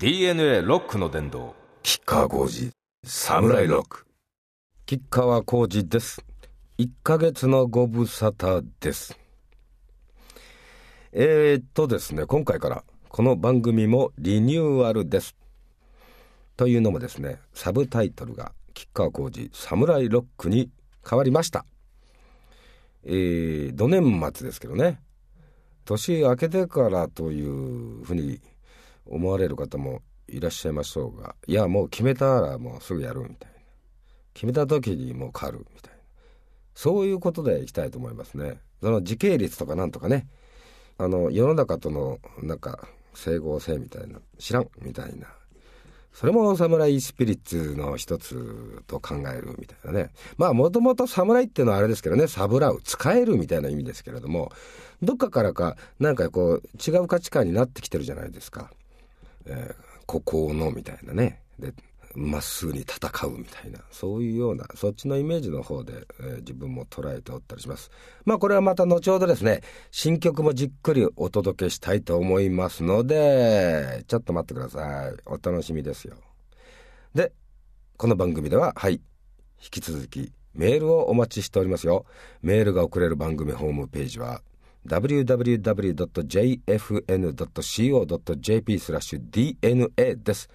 DNA ロックの殿堂吉川浩司サムライロック。吉川浩司です。1ヶ月のご無沙汰です。えー、っとですね今回からこの番組もリニューアルです。というのもですねサブタイトルが吉川浩司サムライロックに変わりました。えー、土年末ですけどね。年明けてからというふうに思われる方もいらっしゃいましょうがいやもう決めたらもうすぐやるみたいな。決めた時にもう変わるみたいな。そういうことでいきたいと思いますね。その時系列とかなんとかね。あの世の中とのなんか整合性みたいな知らんみたいな。それも侍スピリッツの一つと考えるみたいなね。まあもともと侍っていうのはあれですけどね。サブラウ使えるみたいな意味ですけれどもどっかからかなんかこう違う価値観になってきてるじゃないですか。えー、孤高のみたいなね。でまっすぐに戦うみたいな。そういうようなそっちのイメージの方で、えー、自分も捉えておったりします。まあこれはまた後ほどですね。新曲もじっくりお届けしたいと思いますのでちょっと待ってください。お楽しみですよ。でこの番組でははい。引き続きメールをお待ちしておりますよ。メールが送れる番組ホームページは www.jfn.co.jp スラッシュ DNA です。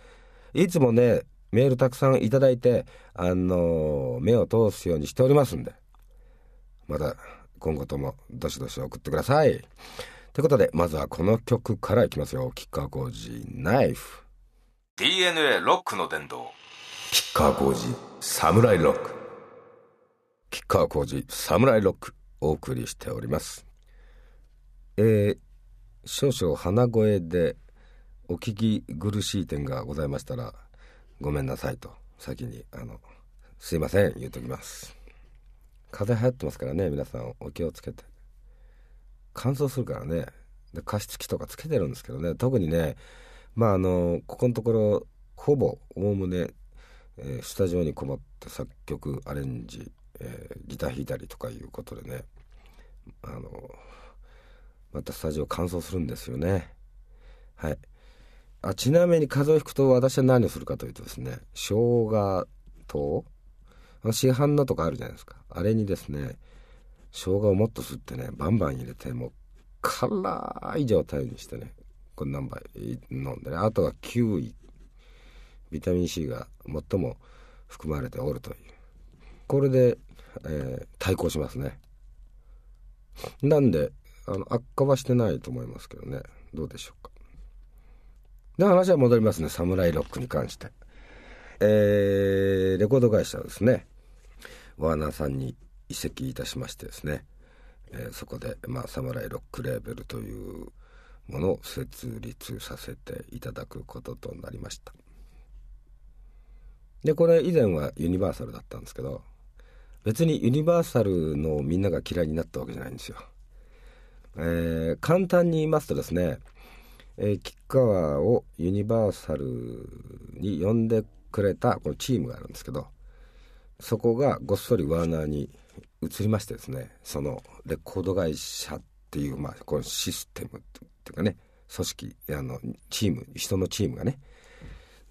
いつもね、メールたくさんいただいて、あの目を通すようにしておりますんで、また今後ともどしどし送ってください。ということで、まずはこの曲からいきますよ。キッカー工事ナイフ。DNA ロックの殿堂キッカー工事サムライロック。キッカー工事サムライロックお送りしております。えー、少々鼻声でお聞き苦しい点がございましたらごめんなさいと先にあのすいません言うときます。風邪流行ってますからね皆さんお気をつけて。乾燥するからね。で加湿器とかつけてるんですけどね。特にねまああのここのところほぼおおむね、えー、スタジオにこもって作曲アレンジ、えー、ギター弾いたりとかいうことでね。あのまたスタジオ乾燥するんですよね。はい。あちなみに風邪をひくと私は何をするかというとですね生姜と市販のとかあるじゃないですか。あれにですね生姜をもっと吸ってねバンバン入れてもう辛い状態にしてねこれ何杯飲んでねあとはキウイ。ビタミン C が最も含まれておるという。これで、えー、対抗しますね。なんであの悪化はしてないと思いますけどね。どうでしょうか。で話は戻りますね。サムライロックに関して。えー、レコード会社ですね。ワーナーさんに移籍いたしましてですね、えー、そこで、まあ、サムライロックレーベルというものを設立させていただくこととなりました。でこれ以前はユニバーサルだったんですけど別にユニバーサルのみんなが嫌いになったわけじゃないんですよ。えー、簡単に言いますとですね、えー、吉川をユニバーサルに呼んでくれたこのチームがあるんですけどそこがごっそりワーナーに移りましてですねそのレコード会社っていう、まあ、このシステムっていうかね組織あのチーム人のチームがね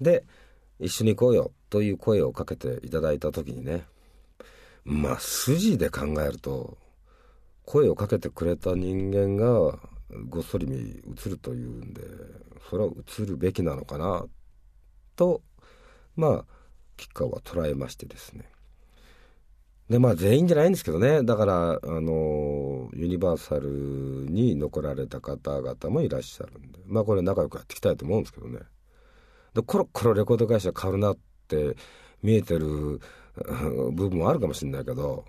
で一緒に行こうよという声をかけていただいた時にねまあ筋で考えると声をかけてくれた人間がごっそり映るというんでそれは映るべきなのかなとまあ吉川は捉えましてですね。でまあ全員じゃないんですけどね。だからあのユニバーサルに残られた方々もいらっしゃるんで。まあこれ仲良くやっていきたいと思うんですけどね。でコロコロレコード会社変わるなって見えてる部分もあるかもしれないけど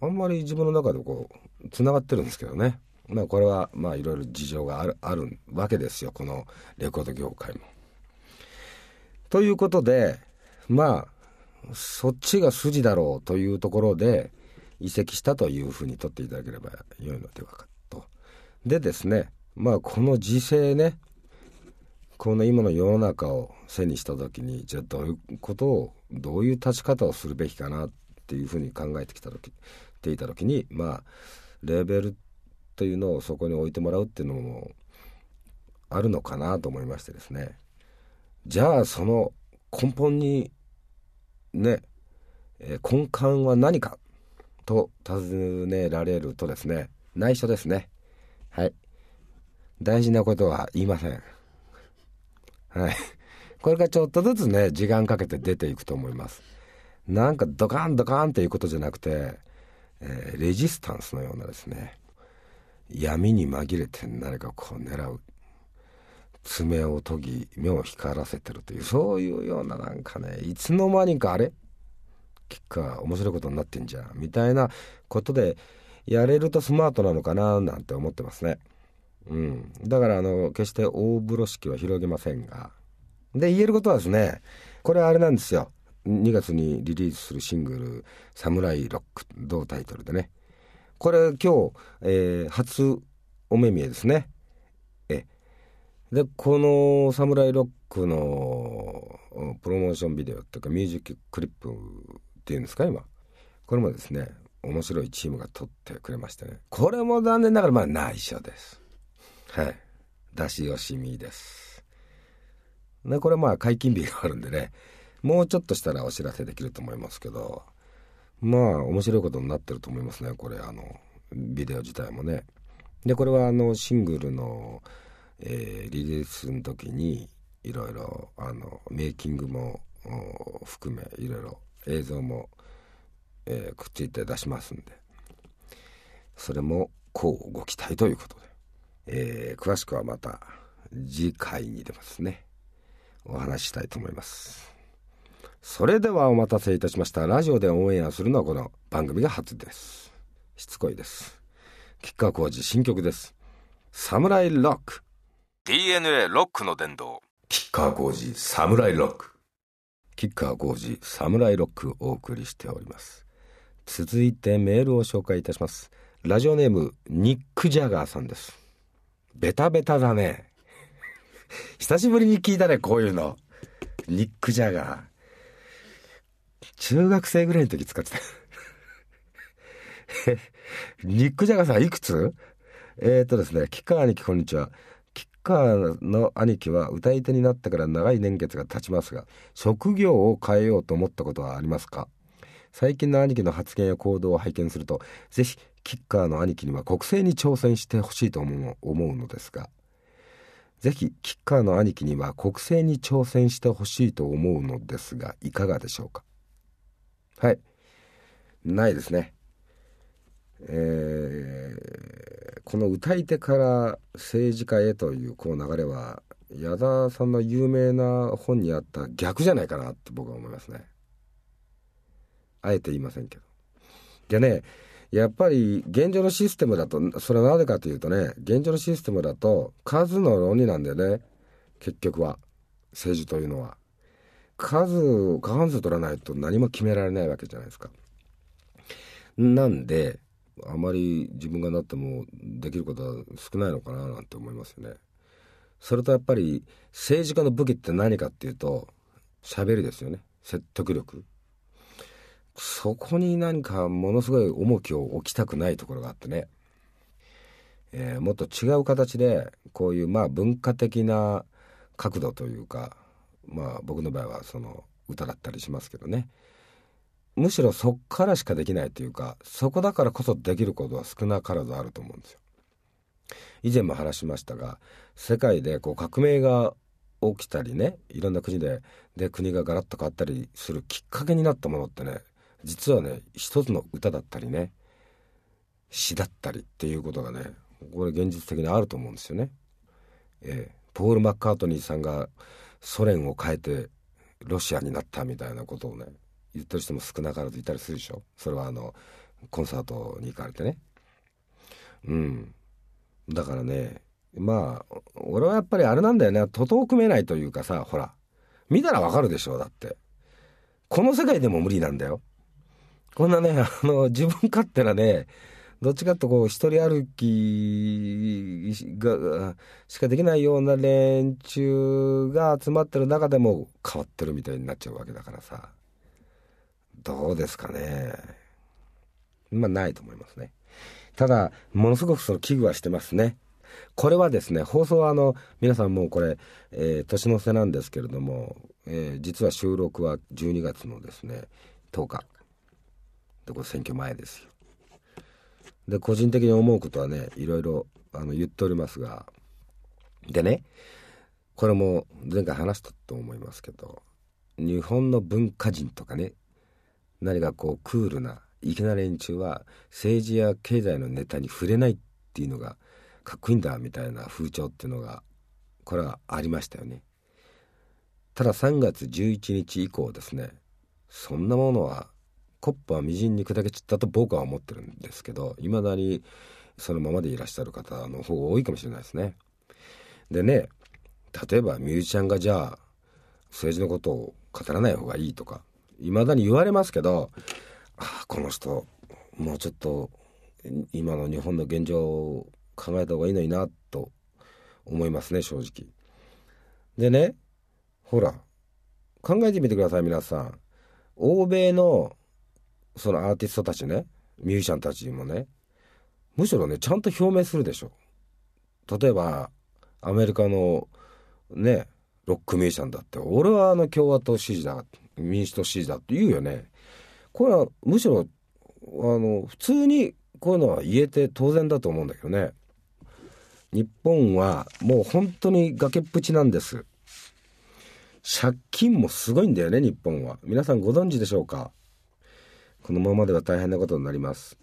あんまり自分の中でこうつながってるんですけどねまあこれはまあいろいろ事情があるあるわけですよこのレコード業界も。ということでまあそっちが筋だろうというところで移籍したというふうに取っていただければ良いのではかと。でですねまあこの時勢ねこの今の世の中を背にした時にじゃあどういうことをどういう立ち方をするべきかなっていうふうに考えてきた時っていた時にまあレベルというのをそこに置いてもらうっていうのもあるのかなと思いましてですね。じゃあその根本にね、えー根幹は何かと尋ねられるとですね内緒ですね。はい。大事なことは言いません。はい。これがちょっとずつね時間かけて出ていくと思います。なんかドカンドカンっていうことじゃなくて、えーレジスタンスのようなですね闇に紛れて何かこう狙う爪を研ぎ目を光らせてるというそういうようななんかねいつの間にかあれキッカー面白いことになってんじゃんみたいなことでやれるとスマートなのかななんて思ってますね。うん、だからあの決して大風呂敷は広げませんが。で言えることはですねこれはあれなんですよ。2月にリリースするシングル「サムライロック」同タイトルでね。これ今日、えー初お目見えですね。え。でこの「サムライロック」のうんプロモーションビデオっていうかミュージッククリップっていうんですか今。これもですね面白いチームが撮ってくれましてね。これも残念ながらまあ内緒です。はい。出し惜しみです。でこれまあ解禁日があるんでね。もうちょっとしたらお知らせできると思いますけどまあ面白いことになってると思いますねこれあのビデオ自体もね。でこれはあのシングルの、えーリリースの時にいろいろあのメイキングも含めいろいろ映像も、えーくっついて出しますんで。それもこうご期待ということで、えー詳しくはまた次回にでもですねお話ししたいと思います。それではお待たせいたしました。ラジオでオンエアするのはこの番組が初です。しつこいです。吉川浩司新曲です。サムライロック。DNA ロックの殿堂。吉川浩司サムライロック。吉川浩司サムライロックお送りしております。続いてメールを紹介いたします。ラジオネームニック・ジャガーさんです。ベタベタだね。久しぶりに聞いたねこういうの。ニック・ジャガー中学生ぐらいの時使ってた。ニック・ジャガーさんいくつ？えー、とですね吉川兄貴こんにちは。吉川の兄貴は歌い手になってから長い年月が経ちますが職業を変えようと思ったことはありますか？最近の兄貴の発言や行動を拝見するとぜひキッカーの兄貴には国政に挑戦してほしいと思う思うのですが。ぜひキッカーの兄貴には国政に挑戦してほしいと思うのですがいかがでしょうか？はい。ないですね。えーこの歌い手から政治家へというこう流れは矢田さんの有名な本にあった逆じゃないかなって僕は思いますね。あえて言いませんけど。でねやっぱり現状のシステムだとそれはなぜかというとね現状のシステムだと数の論理なんだよね結局は政治というのは。数過半数取らないと何も決められないわけじゃないですか。なんであまり自分がなってもできることは少ないのかななんて思いますよね。それとやっぱり政治家の武器って何かっていうと喋りですよね。説得力。そこに何かものすごい重きを置きたくないところがあってね、えーもっと違う形でこういうまあ文化的な角度というかまあ僕の場合はその歌だったりしますけどねむしろそっからしかできないというかそこだからこそできることは少なからずあると思うんですよ。以前も話しましたが世界でこう革命が起きたりねいろんな国でで国がガラッと変わったりするきっかけになったものってね実はね一つの歌だったりね詩だったりっていうことがねこれ現実的にあると思うんですよね。ええポール・マッカートニーさんがソ連を変えてロシアになったみたいなことをね言ってる人も少なからずいたりするでしょ。それはあのコンサートに行かれてね。うん。だからねまあ俺はやっぱりあれなんだよね。徒党組めないというかさほら。見たらわかるでしょだって。この世界でも無理なんだよ。こんなねあの自分勝手なねどっちかとこう一人歩きがしかできないような連中が集まってる中でも変わってるみたいになっちゃうわけだからさ。どうですかね。まあないと思いますね。ただものすごくその危惧はしてますね。これはですね放送はあの皆さんもうこれ、えー、年の瀬なんですけれども、えー、実は収録は12月のですね10日。でこれ選挙前ですよ。で個人的に思うことはねいろいろあの言っておりますがでねこれも前回話したと思いますけど日本の文化人とかね何かこうクールな粋な連中は政治や経済のネタに触れないっていうのがかっこいいんだみたいな風潮っていうのがこれはありましたよね。ただ3月11日以降ですねそんなものはコップはみじんに砕け散ったと僕は思ってるんですけどいまだにそのままでいらっしゃる方の方が多いかもしれないですね。でね例えばミュージシャンがじゃあ政治のことを語らない方がいいとかいまだに言われますけどあこの人もうちょっと今の日本の現状を考えた方がいいのになと思いますね正直。でねほら考えてみてください皆さん。欧米のそのアーティストたちねミュージシャンたちもねむしろねちゃんと表明するでしょ。例えばアメリカのねロックミュージシャンだって俺はあの共和党支持だ民主党支持だって言うよね。これはむしろあの普通にこういうのは言えて当然だと思うんだけどね。日本はもう本当に崖っぷちなんです。借金もすごいんだよね、日本は。皆さんご存知でしょうか？このままでは大変なことになります。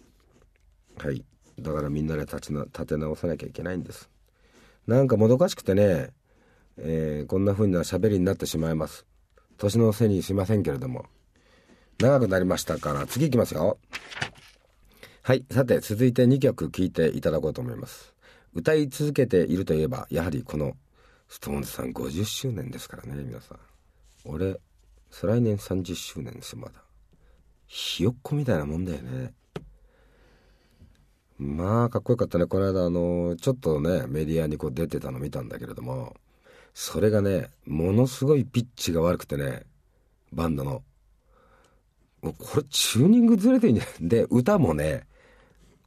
はい。だからみんなで立ちな立て直さなきゃいけないんです。なんかもどかしくてね、えー、こんな風な喋りになってしまいます。年の瀬にしませんけれども。長くなりましたから、次行きますよ。はい。さて、続いて2曲聴いていただこうと思います。歌い続けているといえば、やはりこの、ストーンズさん50周年ですからね、皆さん。俺、再来年30周年ですよ、まだ。ひよっこみたいなもんだよね。まあ、かっこよかったね。この間、あの、ちょっとね、メディアにこう出てたの見たんだけれども、それがね、ものすごいピッチが悪くてね、バンドの。もうこれチューニングずれてんじゃん。で、歌もね、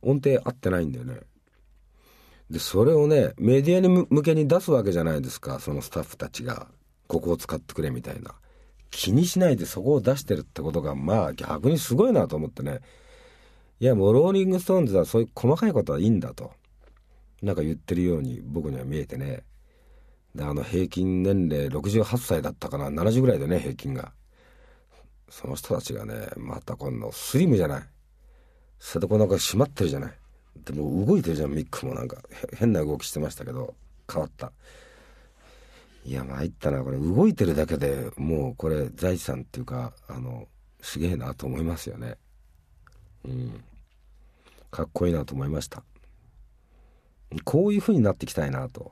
音程合ってないんだよね。で、それをね、メディアに向けに出すわけじゃないですか、そのスタッフたちが。ここを使ってくれみたいな。気にしないでそこを出してるってことが、まあ逆にすごいなと思ってね。いや、もうローリングストーンズはそういう細かいことはいいんだと。なんか言ってるように僕には見えてね。で、あの平均年齢68歳だったかな、70ぐらいでね、平均が。その人たちがね、またこのスリムじゃない。それでこうなんか締まってるじゃない。でも動いてるじゃんミックもなんか変な動きしてましたけど変わったいや参ったなこれ。動いてるだけでもうこれ財産っていうかあのすげえなと思いますよね。うん。かっこいいなと思いました。こういう風になってきたいなと。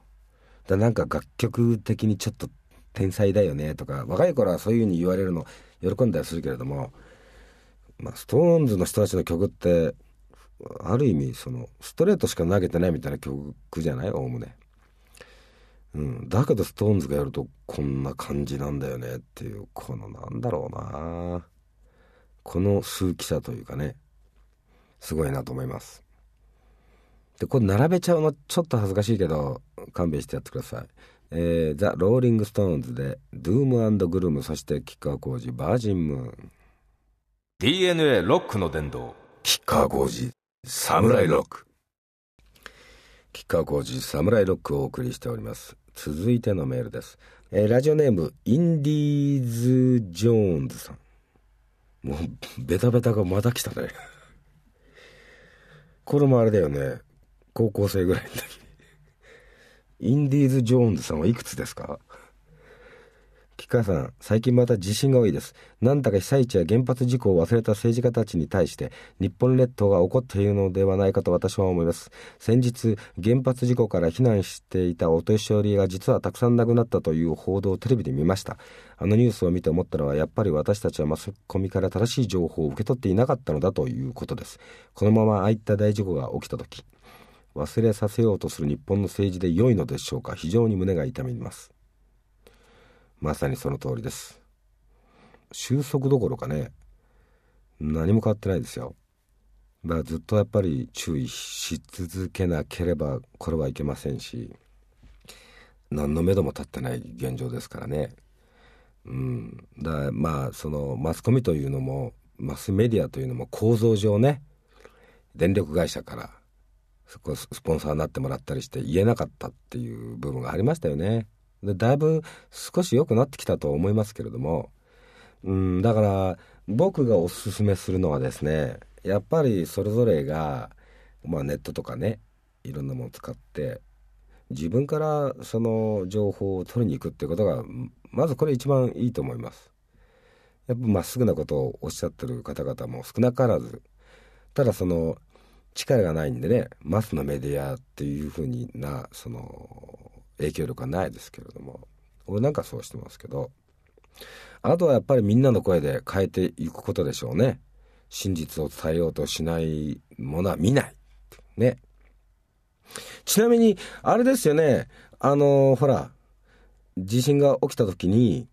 だなんか楽曲的にちょっと天才だよねとか若い頃はそういう風に言われるの喜んだりするけれどもまあストーンズの人たちの曲ってある意味そのストレートしか投げてないみたいな曲じゃない？おおむね。うん、だけどストーンズがやるとこんな感じなんだよねっていうこのなんだろうな。この数奇さというかね。すごいなと思います。でこれ並べちゃうのちょっと恥ずかしいけど勘弁してやってください。えー、ザ・ローリング・ストーンズで Doom and Gloom そして吉川晃司 Virgin Moon。DNA ロックの殿堂。吉川晃司 Samurai Rock。吉川晃司 Samurai Rock をお送りしております続いてのメールです、えー、ラジオネームインディーズ・ジョーンズさん。もうベタベタがまた来たね。これもあれだよね。高校生ぐらいの時。インディーズ・ジョーンズさんはいくつですか？吉川さん、最近また地震が多いです。なんだか被災地や原発事故を忘れた政治家たちに対して、日本列島が起こっているのではないかと私は思います。先日、原発事故から避難していたお年寄りが実はたくさん亡くなったという報道をテレビで見ました。あのニュースを見て思ったのは、やっぱり私たちはマスコミから正しい情報を受け取っていなかったのだということです。このままああいった大事故が起きた時、忘れさせようとする日本の政治で良いのでしょうか？非常に胸が痛みます。まさにその通りです収束どころかね何も変わってないですよまあ、ずっとやっぱり注意し続けなければこれはいけませんし何の目処も立ってない現状ですからね。うん、だまあそのマスコミというのもマスメディアというのも構造上ね電力会社からそこスポンサーになってもらったりして言えなかったっていう部分がありましたよね。でだいぶ少し良くなってきたと思いますけれども、うん、だから僕がおすすめするのはですねやっぱりそれぞれが、まあ、ネットとかねいろんなものを使って自分からその情報を取りに行くってことがまずこれ一番いいと思います。やっぱまっすぐなことをおっしゃってる方々も少なからずただその力がないんでねマスのメディアっていうふうになその影響力はないですけれども俺なんかそうしてますけどあとはやっぱりみんなの声で変えていくことでしょうね。真実を伝えようとしないものは見ないね。ちなみにあれですよね。あのほら地震が起きた時に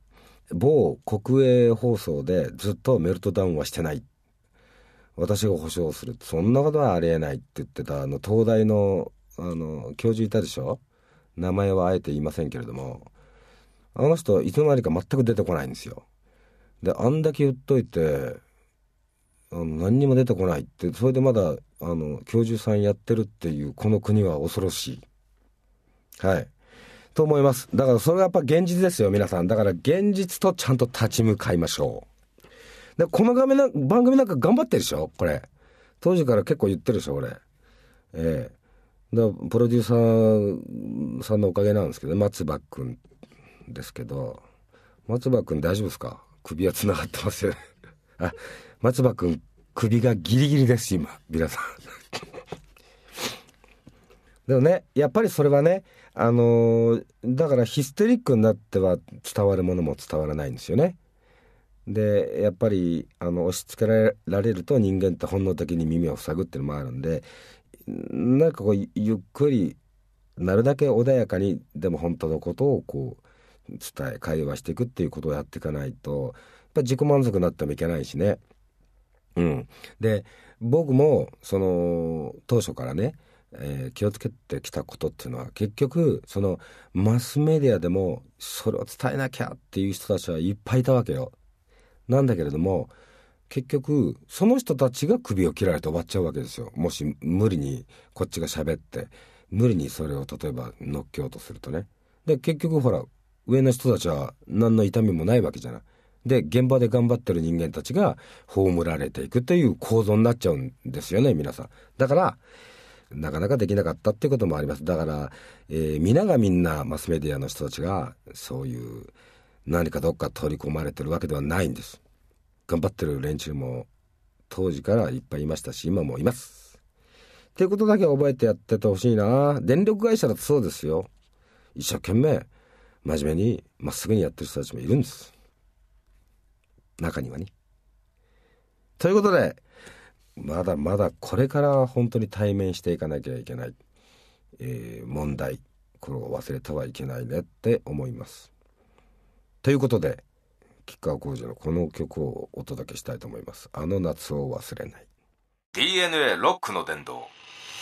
某国営放送でずっとメルトダウンはしてない。私が保証する。そんなことはありえないって言ってたあの東大のあの教授いたでしょ。名前はあえて言いませんけれどもあの人はいつの間にか全く出てこないんですよ。であんだけ言っといてあの何にも出てこないってそれでまだあの教授さんやってるっていうこの国は恐ろしい。はい。と思います。だからそれはやっぱ現実ですよ皆さん。だから現実とちゃんと立ち向かいましょう。でこの画面な番組なんか頑張ってるでしょこれ。当時から結構言ってるでしょ俺ええ。だプロデューサーさんのおかげなんですけど松葉君ですけど。松葉君大丈夫ですか？首はつがってますよね。あ松葉君首がギリギリです今。皆さん。でもねやっぱりそれはねあのー、だからヒステリックになっては伝わるものも伝わらないんですよね。でやっぱりあの押し付けられると人間って本能的に耳を塞ぐっていうのもあるんでなんかこうゆっくりなるだけ穏やかにでも本当のことをこう伝え会話していくっていうことをやっていかないとやっぱ自己満足になってもいけないしね。うん、で僕もその当初からねえー、気をつけてきたことっていうのは結局そのマスメディアでもそれを伝えなきゃっていう人たちはいっぱいいたわけよ。なんだけれども結局その人たちが首を切られて終わっちゃうわけですよ。もし無理にこっちが喋って無理にそれを例えば乗っけようとするとね。で結局ほら上の人たちは何の痛みもないわけじゃない。で現場で頑張ってる人間たちが葬られていくという構造になっちゃうんですよね皆さん。だからなかなかできなかったっていうこともあります。だから、えー、皆がみんなマスメディアの人たちがそういう何かどっか取り込まれてるわけではないんです。頑張ってる連中も当時からいっぱいいましたし、今もいます。っていうことだけ覚えてやっててほしいな。電力会社だとそうですよ。一生懸命、真面目に、まっすぐにやってる人たちもいるんです。中にはね。ということで、まだまだこれから本当に対面していかなきゃいけない、えー、問題これを忘れてはいけないねって思います。ということで吉川晃司のこの曲をお届けしたいと思います。あの夏を忘れない。DNA ロックの殿堂。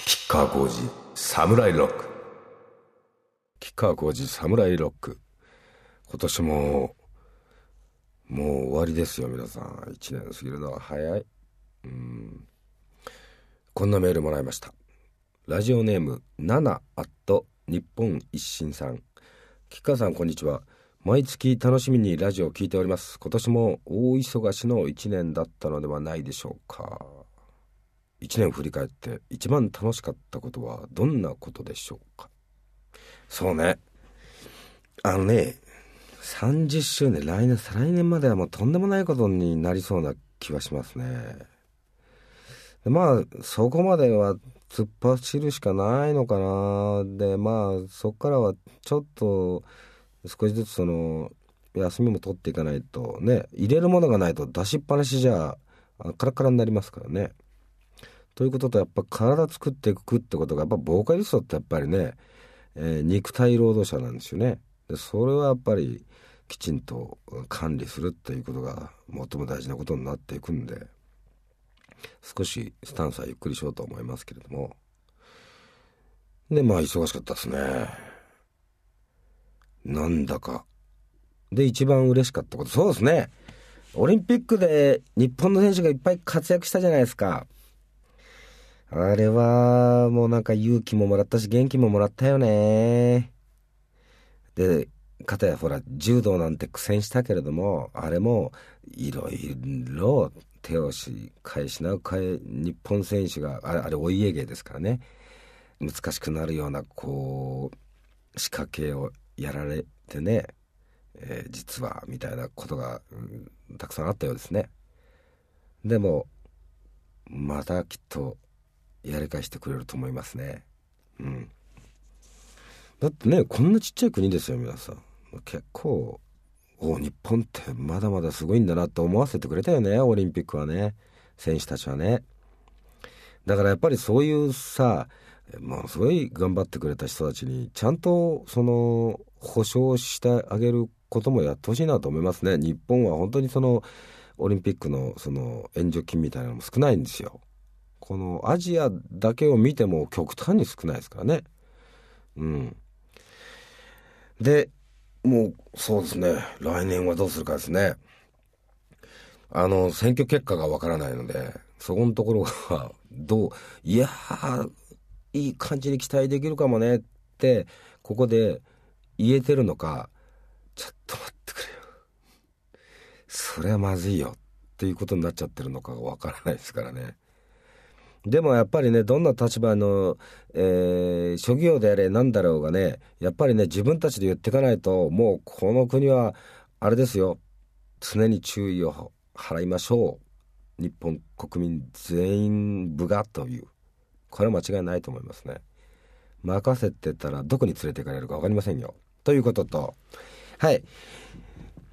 吉川晃司サムライロック。吉川晃司サムライロック。今年ももう終わりですよ皆さん。1年過ぎるのは早い。うんこんなメールもらいましたラジオネーム7アット日本一新さん吉川さんこんにちは毎月楽しみにラジオを聞いております。今年も大忙しの1年だったのではないでしょうか。1年振り返って一番楽しかったことはどんなことでしょうか。そうね。あのね30周年来年再来年まではもうとんでもないことになりそうな気はしますね。まあそこまでは突っ走るしかないのかな。でまあそこからはちょっと少しずつその休みも取っていかないとね入れるものがないと出しっぱなしじゃカラカラになりますからね。ということとやっぱ体作っていくってことがやっぱボーカリストってやっぱりね、えー、肉体労働者なんですよね。でそれはやっぱりきちんと管理するっていうことが最も大事なことになっていくんで。少しスタンスはゆっくりしようと思いますけれどもでまあ忙しかったですねなんだか。で一番嬉しかったこと。そうですね。オリンピックで日本の選手がいっぱい活躍したじゃないですか。あれはもうなんか勇気ももらったし元気ももらったよね。でかたやほら柔道なんて苦戦したけれどもあれもいろいろ手をし返しなうかえ日本選手があれあれお家芸ですからね。難しくなるようなこう仕掛けをやられてね、えー、実はみたいなことが、うん、たくさんあったようですね。でもまたきっとやり返してくれると思いますね。うん。だってねこんなちっちゃい国ですよ皆さん。結構お日本ってまだまだすごいんだなって思わせてくれたよねオリンピックはね選手たちはね。だからやっぱりそういうさもうすごい頑張ってくれた人たちにちゃんとその保証してあげることもやってほしいなと思いますね。日本は本当にそのオリンピックのその援助金みたいなのも少ないんですよ。このアジアだけを見ても極端に少ないですからね。うん。でもうそうですね。来年はどうするかですね。あの選挙結果がわからないのでそこのところが どういやーいい感じに期待できるかもねってここで言えてるのかちょっと待ってくれよ。それはまずいよ。っていうことになっちゃってるのかがわからないですからね。でもやっぱりねどんな立場の、えー、職業であれ何だろうがねやっぱりね自分たちで言っていかないともうこの国はあれですよ。常に注意を払いましょう。日本国民全員部がという。これは間違いないと思いますね。任せてたらどこに連れて行かれるか分かりませんよ。ということと。はい。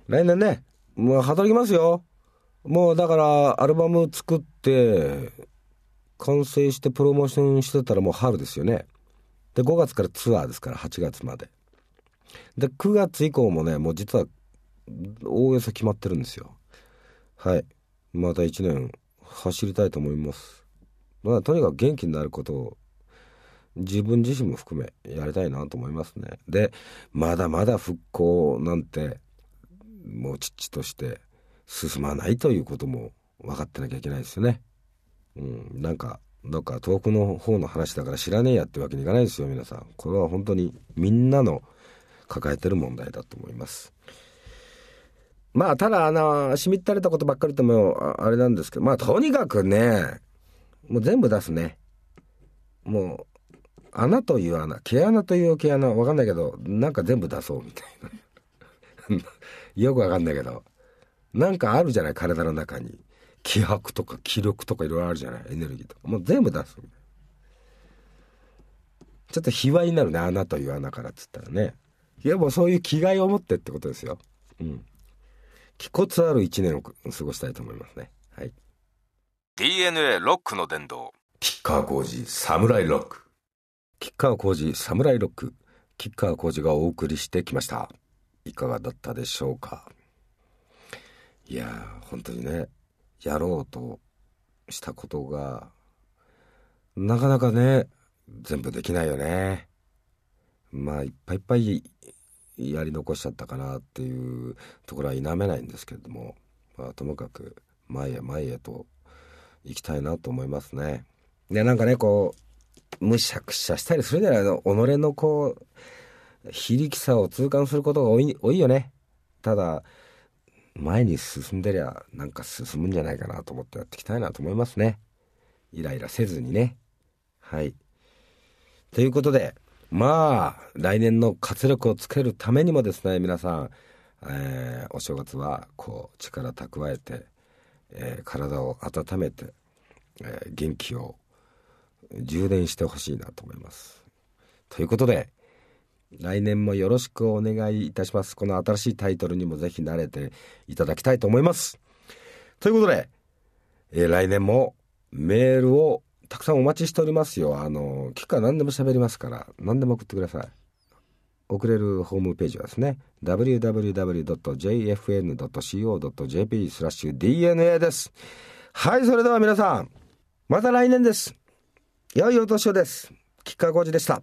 来年ねもう働きますよ。もうだからアルバム作って完成してプロモーションしてたらもう春ですよね。で5月からツアーですから8月まで。で9月以降もねもう実はおおよそ決まってるんですよ。はい。また1年走りたいと思います。まあ、とにかく元気になることを自分自身も含めやりたいなと思いますね。でまだまだ復興なんてもうちっちとして進まないということも分かってなきゃいけないですよね。うん、なんかどっか遠くの方の話だから知らねえやってわけにいかないですよ皆さん。これは本当にみんなの抱えてる問題だと思います。まあただあのしみったれたことばっかりともあれなんですけどまあとにかくねもう全部出すねもう穴という穴毛穴という毛穴わかんないけどなんか全部出そうみたいな。よくわかんないけど。なんかあるじゃない体の中に。気迫とか気力とかいろいろあるじゃないエネルギーとか。もう全部出すちょっと卑猥になるね穴という穴からっつったらね。いやもうそういう気概を持ってってことですよ。うん。気骨ある一年を過ごしたいと思いますね。DNA ロックの殿堂。吉川浩司サムライロック吉川浩司サムライロック吉川浩司がお送りしてきました。いかがだったでしょうか？いや本当にねやろうとしたことがなかなかね全部できないよね。まあいっぱいいっぱいやり残しちゃったかなっていうところは否めないんですけれども、まあ、ともかく前へ前へと行きたいなと思いますね。でなんかねこうむしゃくしゃしたりするじゃないの己のこう非力さを痛感することが多い多いよね。ただ前に進んでりゃなんか進むんじゃないかなと思ってやっていきたいなと思いますね。イライラせずにね。はい。ということでまあ来年の活力をつけるためにもですね皆さん、えー、お正月はこう力蓄えてえー、体を温めて、えー、元気を充電してほしいなと思います。ということで来年もよろしくお願いいたします。この新しいタイトルにもぜひ慣れていただきたいと思います。ということで、えー、来年もメールをたくさんお待ちしておりますよ。あの、期間何でも喋りますから、何でも送ってください。送れるホームページはですね www.jfn.co.jp スラッシュ DNA ですはい、それでは皆さん、また来年です。良いお年をです。吉川浩司でした。